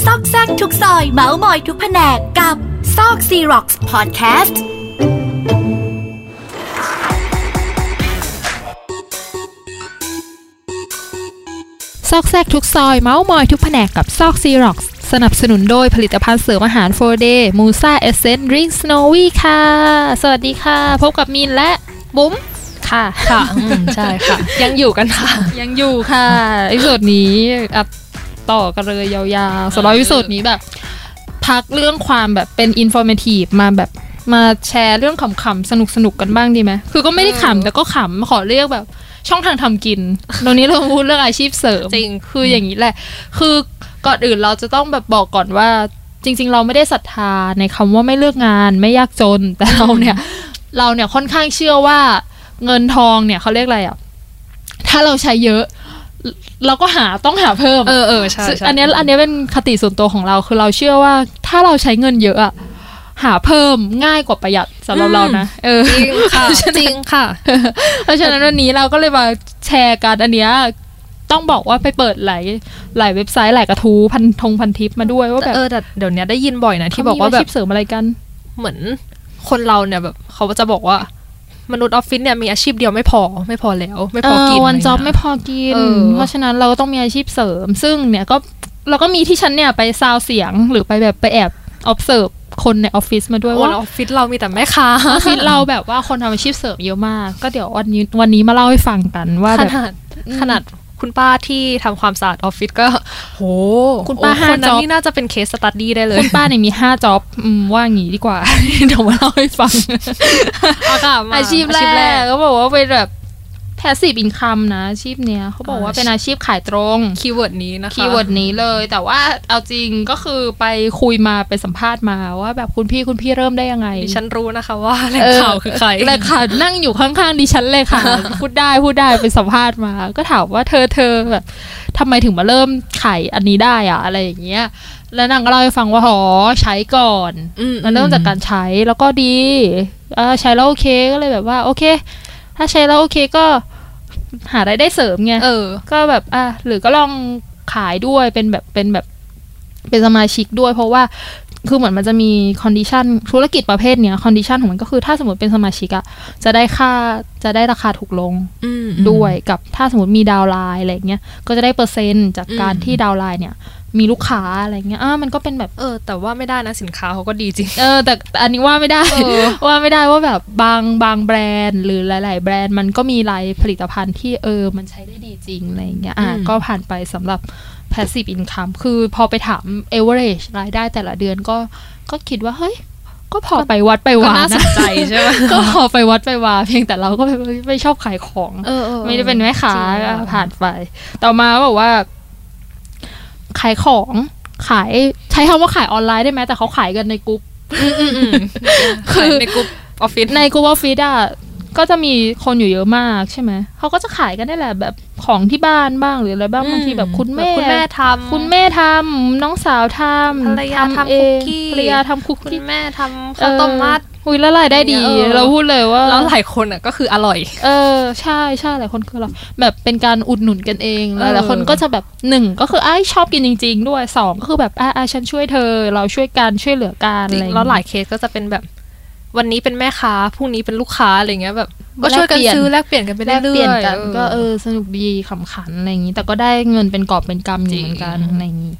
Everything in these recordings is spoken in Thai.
ซอกแซกทุกซอยเมาส์มอยทุกแผนกกับซอกซีร็อกส์พอดแคสต์ซอกแซกทุกซอยเมาส์มอยทุกแผนกกับซอกซีร็อกสนับสนุนโดยผลิตภัณฑ์เสริมอาหาร4 day มูซาเอเซนดริงสโนวี่ค่ะ สวัสดีค่ะ พบกับมินและบุ๋มค่ะค่ะอืมใช่ค่ะ ยังอยู่กันค่ะ ยังอยู่ค่ะ episode นี้อัด ต่อกันเลยยาวๆสำหรับ episode นี้แบบ พักเรื่องความแบบเป็นอินโฟ a t ทีฟมาแบบมาแชร์เรื่องขำๆสนุกๆกันบ้างดีไหม คือก็ไม่ได้ขำแต่ก็ขำขอเรียกแบบ ช่องทางทำกิน ตรงนี้เราพูดเรื่องอาชีพเสริม จริง คืออย่างนี้แหละ คือก่อนอื่นเราจะต้องแบบบอกก่อนว่า จริง ๆ เราไม่ได้ศรัทธาในคำว่าไม่เลือกงานไม่ยากจน แต่เราเนี่ย เราเนี่ยค่อนข้างเชื่อว่าเงินทองเนี่ยเขาเรียกอะไรอะ ถ้าเราใช้เยอะ เราก็หาต้องหาเพิ่ม เออเออใช่ใช่อันเนี้ยอันเนี้ยเป็นคติส่วนตัวของเราคือเราเชื่อว่าถ้าเราใช้เงินเยอะอะหาเพิ่มง่ายกว่าประหยัดสำหรับเรานะเออจริงค่ะจริงค่ะ เพราะฉะนั้นวันนี้เราก็เลยมาแชร์กันอันเนี้ยต้องบอกว่าไปเปิดหลายหลายเว็บไซต์หลายกระทู้พันทงพันทิปมาด้วยว่าแบบเออแต่เดี๋ยวนี้ได้ยินบ่อยนะที่บอกว่าเขมีแบชีบพเสริมอะไรกัน เหมือนคนเราเนี่ยแบบเขาจะบอกว่า มนุษย์ออฟฟิศเนี่ยมีอาชีพเดียวไม่พอไม่พอแล้ว ไม่พอกินวันะรจ็อบเงี้ยไม่พอกินเออเพราะฉะนั้นเราก็ต้องมีอาชีพเสริม ซึ่งเนี่ยก็เราก็มีที่ฉันเนี่ยไปซาวเสียงหรือไปแบบไปแอบ observe คนในออฟฟิศมาด้วยโอ้ว่าแล้วออฟฟิศเรามีแต่แม่ค้าออฟฟิศเราแบบว่าคนทำอาชีพเสริมเยอะมาก ก็เดี๋ยววันนี้วันนี้มาเล่าให้ฟังกันว่าแบบขนาดขนาด คุณป้าที่ทำความสะอาดออฟฟิศก็ โห คุณป้าโอ้คนนั้นห้า job นี่น่าจะเป็น case study ได้เลย คุณป้าเนี่ยมีห้า job อืมว่างี้ดีกว่า เดี๋ยวมาเล่าให้ฟังเอาค่ะมาอาชีพแรกก็บอกว่าเป็นแบบ passive income นะอาชีพเนี้ยเขาบอกว่าอ่าเป็นอาชีพขายตรง keyword นี้นะคะ keyword นี้เลย แต่ว่าเอาจริงก็คือไปคุยมาไปสัมภาษณ์มาว่าแบบคุณพี่คุณพี่เริ่มได้ยังไงดิฉันรู้นะคะว่าแหล่งข่าวคือใครแหล่งข่าวนั่งอยู่ข้างๆดิฉันเลยค่ะ พูดได้พูดได้ไปสัมภาษณ์มา ก็ถามว่าเธอเธอแบบทำไมถึงมาเริ่มขายอันนี้ได้อะอะไรอย่างเงี้ยแล้วนางก็เล่าให้ฟังว่าอ๋อใช้ก่อนอืมมันเริ่มจากการใช้แล้วก็ดีเออใช้แล้วโอเคก็เลยแบบว่าโอเค ถ้าใช้แล้วโอเคก็ หารายได้เสริมไงเออ ก็แบบอะหรือก็ลองขายด้วยเป็นแบบเป็นแบบเป็นสมาชิกด้วย เพราะว่าคือเหมือนมันจะมี condition ธุรกิจประเภทเนี้ย condition ของมันก็คือถ้าสมมติเป็นสมาชิกอะจะได้ค่าจะได้ราคาถูกลงอืมด้วยกับถ้าสมมติมี downline อะไรเงี้ยก็จะได้เปอร์เซ็นต์จากการอืมที่ downline เนี่ย มีลูกค้าอะไรเงี้ยอะมันก็เป็นแบบเออ แต่ว่าไม่ได้นะสินค้าเขาก็ดีจริงเออแต่แต่อันนี้ว่าไม่ได้เออว่าไม่ได้ว่าแบบบางบางแบรนด์ หรือหลาย ๆ แบรนด์มันก็มีลายผลิตภัณฑ์ที่เออมันใช้ได้ดีจริงอะไรอย่างเงี้ยอะอืมก็ผ่านไปสำหรับ passive income คือพอไปถาม average รายได้แต่ละเดือนก็ก็คิดว่าเฮ้ยก็พอไปวัดไปก็วาน่าสนะนใจใช่ไหมก็พอไปวัดไปวา เพียงแต่เราก็ไม่ไม่ชอบขายของเออเออไม่ได้เป็นแม่ค้าจริงอะผ่านไป ต่อมาบอกว่า ขายของขายใช้คำว่าขายออนไลน์ได้ไหมแต่เขาขายกันในกลุ่มอืมอืมอืมคือในกลุ่มออฟฟิศใน Google Office อะก็จะมีคนอยู่เยอะมากใช่ไหม เขาก็จะขายกันได้แหละแบบของที่บ้านบ้างหรืออะไรบ้างบางทีแบบคุณแม่คุณแม่ทำคุณแม่ทำน้องสาวทำภรรยาทำเองคุกกี้ภรรยาทำคุกคุณกี้แม่ทำข้าวต้มมัด อุ้ยแล้วรายได้ดี เออ เราพูดเลยว่าแล้วหลายคนอะก็คืออร่อย เออใช่ใช่หลายคนคือเราแบบเป็นการอุดหนุนกันเองเออหลายๆคนก็จะแบบหนึ่งก็คือไอ้ายชอบกินจริง ๆ ด้วยสองก็คือแบบอ่าอ่าฉันช่วยเธอ เราช่วยกันช่วยเหลือกันจริอะไรงองแล้วเงี้หลายเคสก็จะเป็นแบบ วันนี้เป็นแม่ค้าพรุ่งนี้เป็นลูกค้าอะไรเงี้ยแบบก็ช่วยกันแลกเปลี่ยน ซื้อแลกเปลี่ยนกันไปแลเรื่กอยๆเปลี่ยนกัน ก็เอออสนุกดีขำขันอะไรอย่างนี้ แต่ก็ได้เงินเป็นกอบเป็นกำอยู่เหมือนกันจริงอะไรอย่างนี้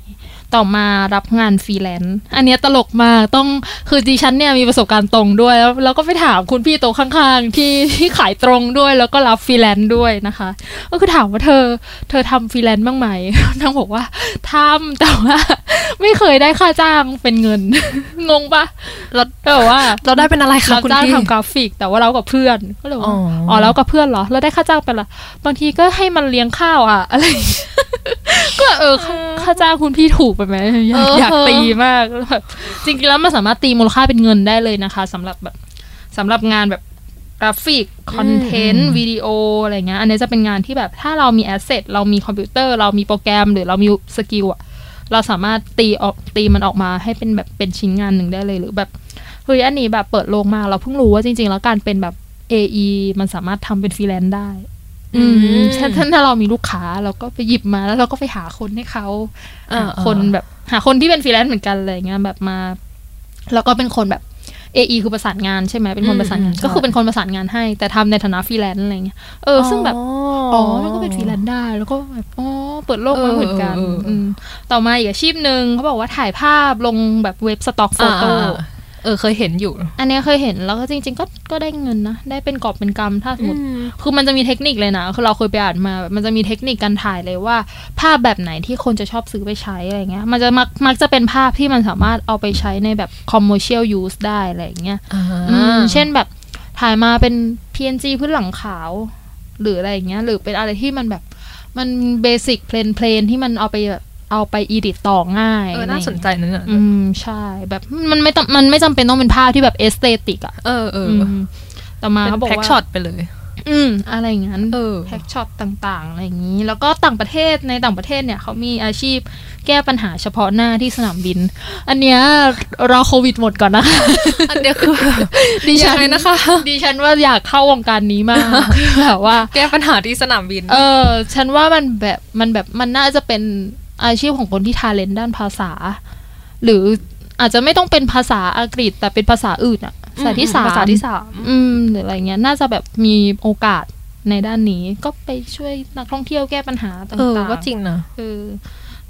ต่อมารับงานฟรีแลนซ์อันเนี้ยตลกมากต้องคือดิฉันเนี่ยมีประสบการณ์ตรงด้วย แล้วแล้วก็ไปถามคุณพี่โต๊ะข้างๆ ที่ที่ขายตรงด้วยแล้วก็รับฟรีแลนซ์ด้วยนะคะ ก็คือถามว่าเธอ เธอทำฟรีแลนซ์บ้างไหมนางบอกว่าทำแต่ว่าไม่เคยได้ค่าจ้างเป็นเงิน งงปะแล้วแต่ว่า เราได้เป็นอะไรคะคุณพี่รับจ้างทำกราฟิก แต่ว่าเรากับเพื่อนก็เลยว่าอ๋ออ๋อ๋อแล้วกับเพื่อนเหรอแล้วได้ค่าจ้างไปละบางทีก็ให้มันเลี้ยงข้าวอะอะไรอย่างเงี้ย ก็เออค่าค่าจ้างคุณพี่ถูกไปไหมอยากอยากตีมากแล้วแบบจริงๆแล้วมันสามารถตีมูลค่าเป็นเงินได้เลยนะคะสำหรับแบบสำหรับงานแบบกราฟิก content วิดีโออะไรเงี้ยอันนี้จะเป็นงานที่แบบถ้าเรามี asset เรามีคอมพิวเตอร์ เรามีโปรแกรมหรือเรามี skill อะเราสามารถตีออกตีมันออกมาให้เป็นแบบเป็นชิ้นงานหนึ่งได้เลยหรือแบบเฮ้ยอันนี้แบบเปิดโลกมากเราเพิ่งรู้ว่าจริง ๆ แล้วการเป็นแบบ AE มันสามารถทำเป็นฟรีแลนซ์ได้ อืมอืมถ้าถ้าถ้าเรามีลูกค้าเราก็ไปหยิบมาแล้วเราก็ไปหาคนให้เขาอ่าหาคนแบบหาคนที่เป็นฟรีแลนซ์เหมือนกันอะไรเงี้ยแบบมา แล้วก็เป็นคนแบบ AE คือประสานงานใช่ไหมเป็นคนประสานงานอืมใช่ก็คือเป็นคนประสานงานให้ แต่ทำในฐานะฟรีแลนซ์อะไรเงี้ยเออซึ่งแบบอ๋อมันก็เป็นฟรีแลนซ์ได้แล้วก็แบบอ๋อเปิดโลกมากเหมือนกันเออเออเอออืมต่อมาอีกอาชีพหนึ่งเขาบอกว่าถ่ายภาพลงแบบเว็บ stock photo อ่า เออเคยเห็นอยู่ อันเนี้ยเคยเห็นแล้วก็จริง ๆ ก็ก็ได้เงินนะ ได้เป็นกอบเป็นกำถ้าสมมติคือมันจะมีเทคนิคเลยนะคือเราเคยไปอ่านมาแบบมันจะมีเทคนิคการถ่ายเลยว่า ภาพแบบไหนที่คนจะชอบซื้อไปใช้อะไรเงี้ย มันจะมักมักจะเป็นภาพที่มันสามารถเอาไปใช้ในแบบ commercial use ได้อะไรอย่างเงี้ยอืมเช่นแบบถ่ายมาเป็น PNG พื้นหลังขาว หรืออะไรอย่างเงี้ย หรือเป็นอะไรที่มันแบบมัน basic plain plain ที่มันเอาไปแบบ เอาไป edit ต่อง่ายเออน่าสนใจอะไรอย่างนั้นน่ะอืมใช่ แบบมันไม่ต้องมันไม่จำเป็นต้องเป็นภาพที่แบบ aesthetic อะเออเอออืมต่อมาเป็นเขาบอกว่า pack shotไปเลย อืม อะไรอย่างนั้นเออ pack shot ต่างๆอะไรอย่างนี้ แล้วก็ต่างประเทศในต่างประเทศเนี่ยเขามีอาชีพแก้ปัญหาเฉพาะหน้าที่สนามบิน อันเนี้ยรอโควิดหมดก่อนนะอันเดียวคือดิฉัยังนไงนะคะ ดิฉันว่าอยากเข้าวงการนี้มากแบบว่า แก้ปัญหาที่สนามบิน เออ ฉันว่ามันแบบมันแบบมันน่าจะเป็น อาชีพของคนที่ talent ด้านภาษา หรืออาจจะไม่ต้องเป็นภาษาอังกฤษ แต่เป็นภาษาอื่นอะภาษาที่สามภาษาที่สามอืมหรืออะไรเงี้ย น่าจะแบบมีโอกาสในด้านนี้ก็ไปช่วยนักท่องเที่ยวแก้ปัญหาต่างๆเออก็จริงนะเออ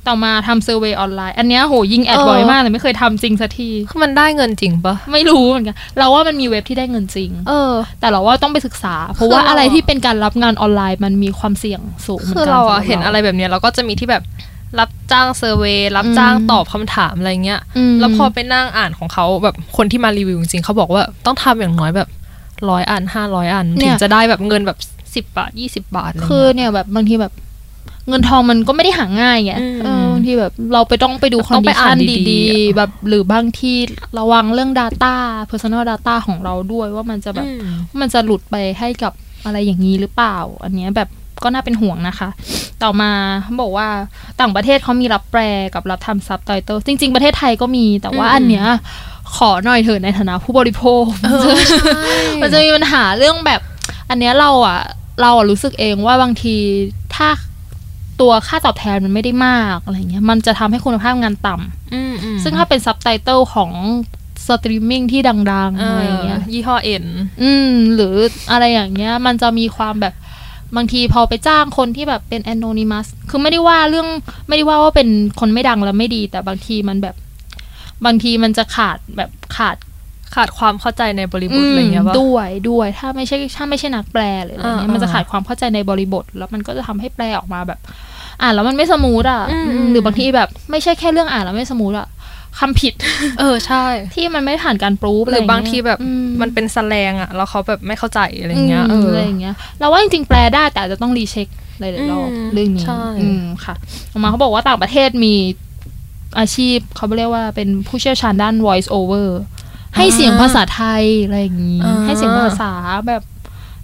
ต่อมาทำ survey ออนไลน์ อันเนี้ยโหยิง ad เออบ่อยมากแต่ไม่เคยทำจริงสักทีคือมันได้เงินจริงปะไม่รู้เหมือนกันเราว่ามันมีเว็บที่ได้เงินจริง เออ แต่เราว่าต้องไปศึกษา เพราะว่าคือเราอะไรที่เป็นการรับงานออนไลน์มันมีความเสี่ยงสูงหมืนคือกันเราอะสำบเห็นอะไรแบบเนี้ยเราก็จะมีที่แบบ รับจ้างเซอร์เวยรับอืมจ้างตอบคำถามอะไรเงี้ยมแล้วพอไปนั่งอ่านของเขาแบบคนที่มารีวิวจริงๆเขาบอกว่าต้องทำอย่างน้อยแบบร้อยอันห้าร้อยอันเนี่ถึยงจะได้แบบเงินแบบสิบบาทยี่สิบาทอะไรคือเงี้ยเนี่ยแบบบางทีแบบเงินทองมันก็ไม่ได้หาง่ายไงอืมเออบางทีแบบเราไปต้องไปดูคต้ออนงไปดิอ่าชันนดีดีๆอะๆแบบหรือบางที่ระวังเรื่อง Data Personal Data ของเราด้วยว่ามันจะแบบอืมมันจะหลุดไปให้กับอะไรอย่างนี้หรือเปล่า อันเนี้ยแบบ ก็น่าเป็นห่วงนะคะ ต่อมาเขาบอกว่าต่างประเทศเขามีรับแปลกับรับทำซับไตเติลจริง ๆ ประเทศไทยก็มีแต่ว่าอืมอันเนี้ยขอหน่อยเถอะในฐานะผู้บริโภคเออใช่มันจะมีปัญหาเรื่องแบบ อันเนี้ยเราอะ เราอะรู้สึกเองว่าบางทีถ้าตัวค่าตอบแทนมันไม่ได้มากอะไรเงี้ยมันจะทำให้คุณภาพงานต่ำอืมอืมซึ่งถ้าเป็นซับไตเติลของสตรีมมิ่งที่ดังๆเออะไรอเงี้ยยี่ห้อ N อืม หรืออะไรอย่างเงี้ย มันจะมีความแบบ บางทีพอไปจ้างคนที่แบบเป็น anonymous คือไม่ได้ว่าเรื่องไม่ได้ว่าว่าเป็นคนไม่ดังแล้วไม่ดี แต่บางทีมันแบบ บางทีมันจะขาดแบบขาดขาดความเข้าใจในบริบทอะไรเงี้ยมว่าด้วยด้วย ถ้าไม่ใช่ถ้าไม่ใช่นักแปลหรืออะไรเงี้ยอ่ามัมันจะขาดความเข้าใจในบริบท แล้วมันก็จะทำให้แปลออกมาแบบ อ่านแล้วมันไม่ smooth อะอืมอืมหรือบางทีแบบ ไม่ใช่แค่เรื่องอ่านแล้วไม่ smooth อะ คำผิด เออใช่ ที่มันไม่ผ่านการปรูฟหรือบางทีแบบอืมันเป็นแสลงอะแล้วเขาแบบไม่เข้าใจอะไรเงี้ยมเอออะไรอย่างเงี้ยเราว่าจริงๆแปลได้แต่อาจจะต้องรีเช็คหลายๆรอบอืมเรื่องนี้ใช่อืมค่ะออกมาเขาบอกว่าต่างประเทศมีอาชีพเขาเรียกว่าเป็นผู้เชี่ยวชาญด้าน voice over ให้เสียงภาษาไทยอะไรอย่างงี้อ่าให้เสียงภาษาแบบ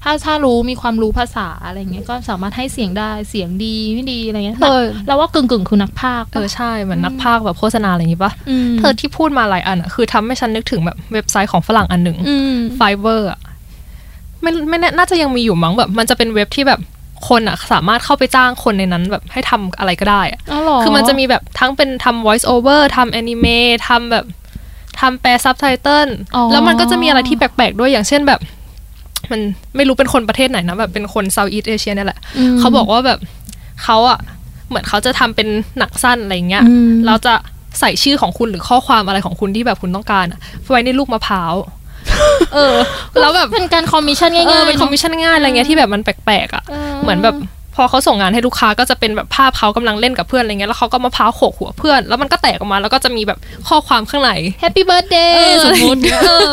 ถ้าถ้ารู้มีความรู้ภาษาอะไรเงี้ยก็สามารถให้เสียงได้เสียงดีไม่ดีอะไรเงี้ยเออเราว่ากึ่งกึ่งๆคือนักพากย์เออใช่เหมือนนักพากย์แบบโฆษณาอะไรอย่างงี้ปะมเธอที่พูดมาหลายอันอะคือทำให้ฉันนึกถึงแบบเว็บไซต์ของฝรั่งอันหนึ่งอืม Fiverr อะไม่ไม่แน่น่าจะยังมีอยู่มั้งแบบมันจะเป็นเว็บที่แบบคนอะสามารถเข้าไปจ้างคนในนั้นแบบให้ทำอะไรก็ได้อะอ๋อเหรอคือมันจะมีแบบทั้งเป็นทำ voice over ทำ anime ทำแบบทำแปลซับไตเติลอ๋อแล้วมันก็จะมีอะไรที่แปลกๆด้วยอย่างเช่นแบบ มันไม่รู้เป็นคนประเทศไหนนะแบบเป็นคน Southeast Asia นี่แหละมเขาบอกว่าแบบเขาอะเหมือนเขาจะทำเป็นหนังสั้นอะไรเงี้ยอืมเราจะใส่ชื่อของคุณหรือข้อความอะไรของคุณที่แบบคุณต้องการอะไว้ในลูกมะพร้าวเออแล้วแบบเป็นการคอมมิชชั่นง่ายเออๆเป็นคอมมิชชั่นง่ายอะไรเงี้ยที่แบบมันแปลกๆอะเออเหมือนแบบพอเขาส่งงานให้ลูกค้าก็จะเป็นแบบภาพเขากำลังเล่นกับเพื่อนอะไรเงี้ยแล้วเขาก็มะพร้าวโขกหัวเพื่อน แล้วมันก็แตกออกมาแล้วก็จะมีแบบข้อความข้างใน happy birthday เออย์สมมติเออ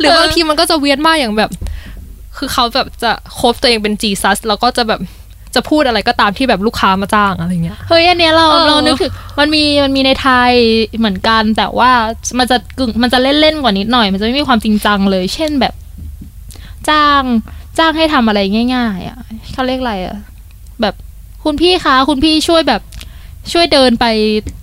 หรือบางทีมันก็จะเวียนมากอย่างแบบ คือเขาแบบจะโคฟตัวเองเป็นจีซัสแล้วก็จะแบบจะพูดอะไรก็ตามที่แบบลูกค้ามาจ้างอะไรเงี้ย เฮ้ยอันเนี้ยเราเออเรานึกถึงมันมีมันมีในไทยเหมือนกัน แต่ว่ามันจะกึ่งมันจะเล่นเล่นๆกว่านิดหน่อย มันจะไม่มีความจริงจังเลย เช่นแบบ จ้างจ้างให้ทำอะไรง่าย ๆ อะเขาเรียกอะไรอะแบบคุณพี่คะคุณพี่ช่วยแบบ ช่วยเดินไป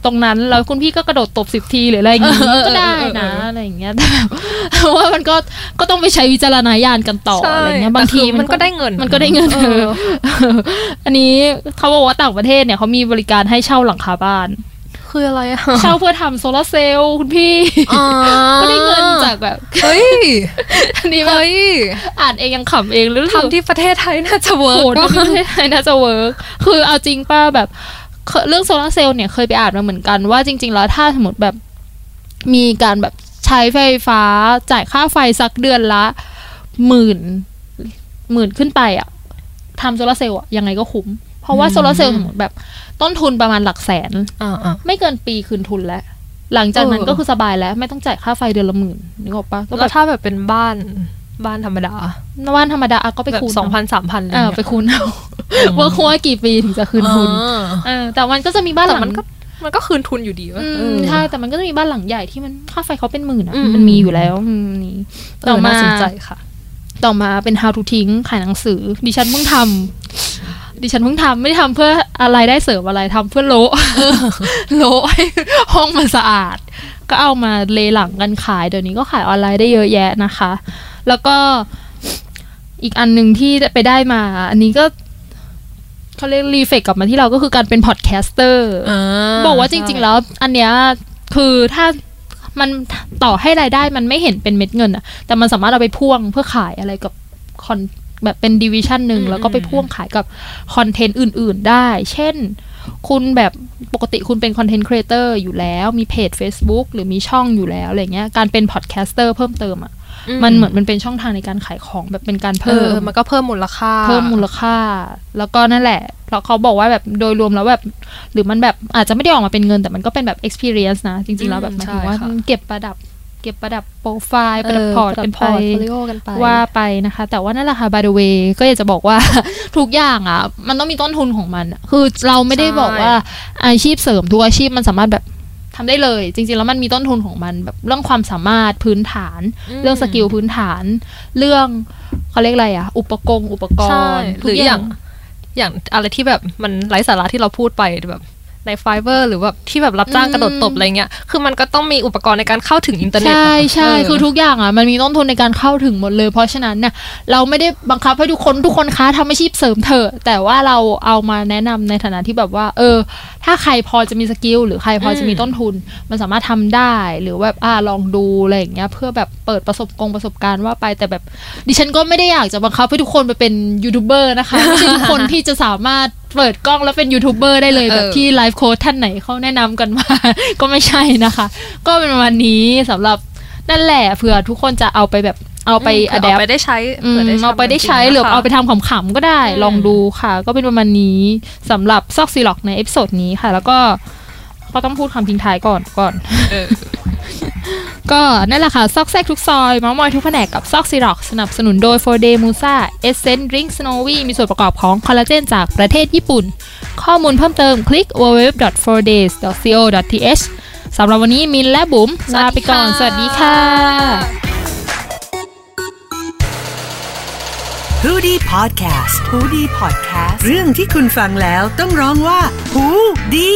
ตรงนั้นแล้วคุณพี่ก็กระโดดตบสิบทีหรืออะไรอย่างงี้เออเออก็ได้เออนะเอออะไรอย่างเงี้ยแต่แบบว่ามันก็ก็ต้องไปใช้วิจารณญาณกันต่ออะไรเงี้ยบางทีแต่คือมันก็ได้เงิน มันก็ได้เงินเอเออออันนี้เขาบอกว่าต่างประเทศเนี่ยเขามีบริการให้เช่าหลังคาบ้านคืออะไรอะเช่าเพื่อทำโซลาร์เซลล์คุณพี่อ๋อก็ได้เงินจากแบบเฮ้ยอันนี้แบบเฮ้ยอ่านเองยังขำเองแล้วรู้สึกทำที่ประเทศไทยน่าจะ work ประเทศไทยน่าจะ work คือเอาจริงป้าแบบ เคเรื่องโซลาร์เซลล์เนี่ยเคยไปอ่านมาเหมือนกันว่าจริง ๆ แล้วถ้าสมมติแบบมีการแบบใช้ไฟฟ้าจ่ายค่าไฟสักเดือนละหมื่นหมื่นขึ้นไปอะทำโซลาร์เซลล์อะยังไงก็คุ้ม เพราะว่าโซลาร์เซลล์สมมติแบบต้นทุนประมาณหลักแสนอ่าอ่าไม่เกินปีคืนทุนแล้วหลังจากนั้นเออก็คือสบายแล้ว ไม่ต้องจ่ายค่าไฟเดือนละหมื่นนึกออกปะก็แบแล้วบถ้าแบบเป็นบ้านบ้านธรรมดาบ้านธรรมดาอะก็ไปแบบคูณสองพันสามพันเออไปคูณเอา ว่าคุ้ว่ากี่ปีถึงจะคืนทุนเออแต่มันก็จะมีบ้านหแต่ลังมันก็มันก็คืนทุนอยู่ดีวะอืมเออใช่แต่มันก็จะมีบ้านหลังใหญ่ที่มันค่าไฟเขาเป็นหมื่นอะอืมมันมีอยู่แล้วอืมนี่เอต่ออมาน่าสนใจค่ะ ต่อมาเป็น how to ทิ้งขายหนังสือ ดิฉันเพิ่งทำดิฉันเพิ่งทำไม่ได้ทำเพื่ออะไรได้เสริมอะไรทำเพื่อโละโละให้ห้องมันสะอาด ก็เอามาเลหลังกันขายเดี๋ยวนี้ก็ขายออนไลน์ได้เยอะแยะนะคะ แล้วก็อีกอันหนึ่งที่ไปได้มา อันนี้ก็ เขาเรียก reflect กลับมาที่เราก็คือการเป็น podcaster บอกว่าจริง ๆ แล้ว อันเนี้ยคือถ้ามันต่อให้รายได้มันไม่เห็นเป็นเม็ดเงินอะแต่มันสามารถเอาไปพ่วงเพื่อขายอะไรกับคอนแบบเป็น division หนึ่งอืมแล้วก็ไปพ่วงขายกับคอนเทนต์อื่น ๆ ได้ เช่น คุณแบบปกติคุณเป็น content creator อยู่แล้ว มีเพจ Facebook หรือมีช่องอยู่แล้วอะไรเงี้ย การเป็น podcaster เพิ่มเติมอะ มันเหมือนมันเป็นช่องทางในการขายของแบบเป็นการเอเพิ่มมันก็เพิ่มมูลค่า เพิ่มมูลค่า แล้วก็นั่นแหละแล้วเขาบอกว่าแบบโดยรวมแล้วแบบ หรือมันแบบอาจจะไม่ได้ออกมาเป็นเงิน แต่มันก็เป็นแบบ experience นะ จริง ๆ แล้วแบบหมายถึงว่าใช่ค่ะเก็บประดับเก็บประดับโปรไฟล์ประดับพอร์ตเกันไปพอร์ตโฟลิโอกันไปว่าไปนะคะ แต่ว่านั่นแหละค่ะ by the way ก็อยากจะบอกว่า ทุกอย่างอะ มันต้องมีต้นทุนของมันอะคือเราไม่ได้ใช่บอกว่าอาชีพเสริมทุกอาชีพมันสามารถแบบ ทำได้เลย จริงๆ แล้วมันมีต้นทุนของมันแบบเรื่องความสามารถพื้นฐาน เรื่อง skill พื้นฐาน เรื่องเขาเรียกอะไรอะอุปกรณ์ใช่อุปกรณ์หรืออย่างอย่างอะไรที่แบบมันไร้สาระที่เราพูดไปแบบ ใน Fiverr หรือแบบที่แบบรับจ้างกระโดดตบอะไรเงี้ย คือมันก็ต้องมีอุปกรณ์ในการเข้าถึงอินเทอร์เน็ต ใช่อะใช่เคือทุกอย่างอะมันมีต้นทุนในการเข้าถึงหมดเลย เพราะฉะนั้นเนี่ยเราไม่ได้บังคับให้ทุกคนทุกคนคะทำอาชีพเสริมเถอะ แต่ว่าเราเอามาแนะนำในฐานะที่แบบว่า เออ ถ้าใครพอจะมี skill หรือใครพอจะมีต้นทุน มันสามารถทำได้หรือแบบอ่าลองดูอะไรอย่างเงี้ยเพื่อแบบเปิดประสบกงประสบการณ์ว่าไปแต่แบบดิฉันก็ไม่ได้อยากจะบังคับให้ทุกคนไปเป็นยูทูบเบอร์นะคะไม่ใช่ทุกคนที่จะสามารถ เปิดกล้องแล้วเป็นยูทูบเบอร์ได้เลยแบบเออที่ไลฟ์โค้ชท่านไหนเขาแนะนำกันมา ก็ไม่ใช่นะคะ ก็เป็นวันนี้สำหรับนั่นแหละเผื่อทุกคนจะเอาไปแบบเอาไปมอัดเาไปได้ใช้อืมผื่ด้เอาไปได้ใช้จงๆหรือนะคะเอาไปทำขำๆก็ได้อืมลองดูค่ะ ก็เป็นประมาณนี้สำหรับซอกซีล็อกในเอพิโซดนี้ค่ะ แล้วก็ก็ต้องพูดคำทิ้งท้ายก่อนก่อนเออ ก็นั่นแหละค่ะ ซอกแซกทุกซอยเมามอยทุกแผนกกับซอกซีร็อกสนับสนุนโดย4 Day Musa Essence Drink Snowy มีส่วนประกอบของคอลลาเจนจากประเทศญี่ปุ่น ข้อมูลเพิ่มเติมคลิก www.4days.co.th สำหรับวันนี้มินและบุ๋มลาไปก่อน สวัสดีค่ะ h o ดี้พอดแคสต์ฮูดี้พอดแคสต์เรื่องที่คุณฟังแล้วต้องร้องว่าหูดี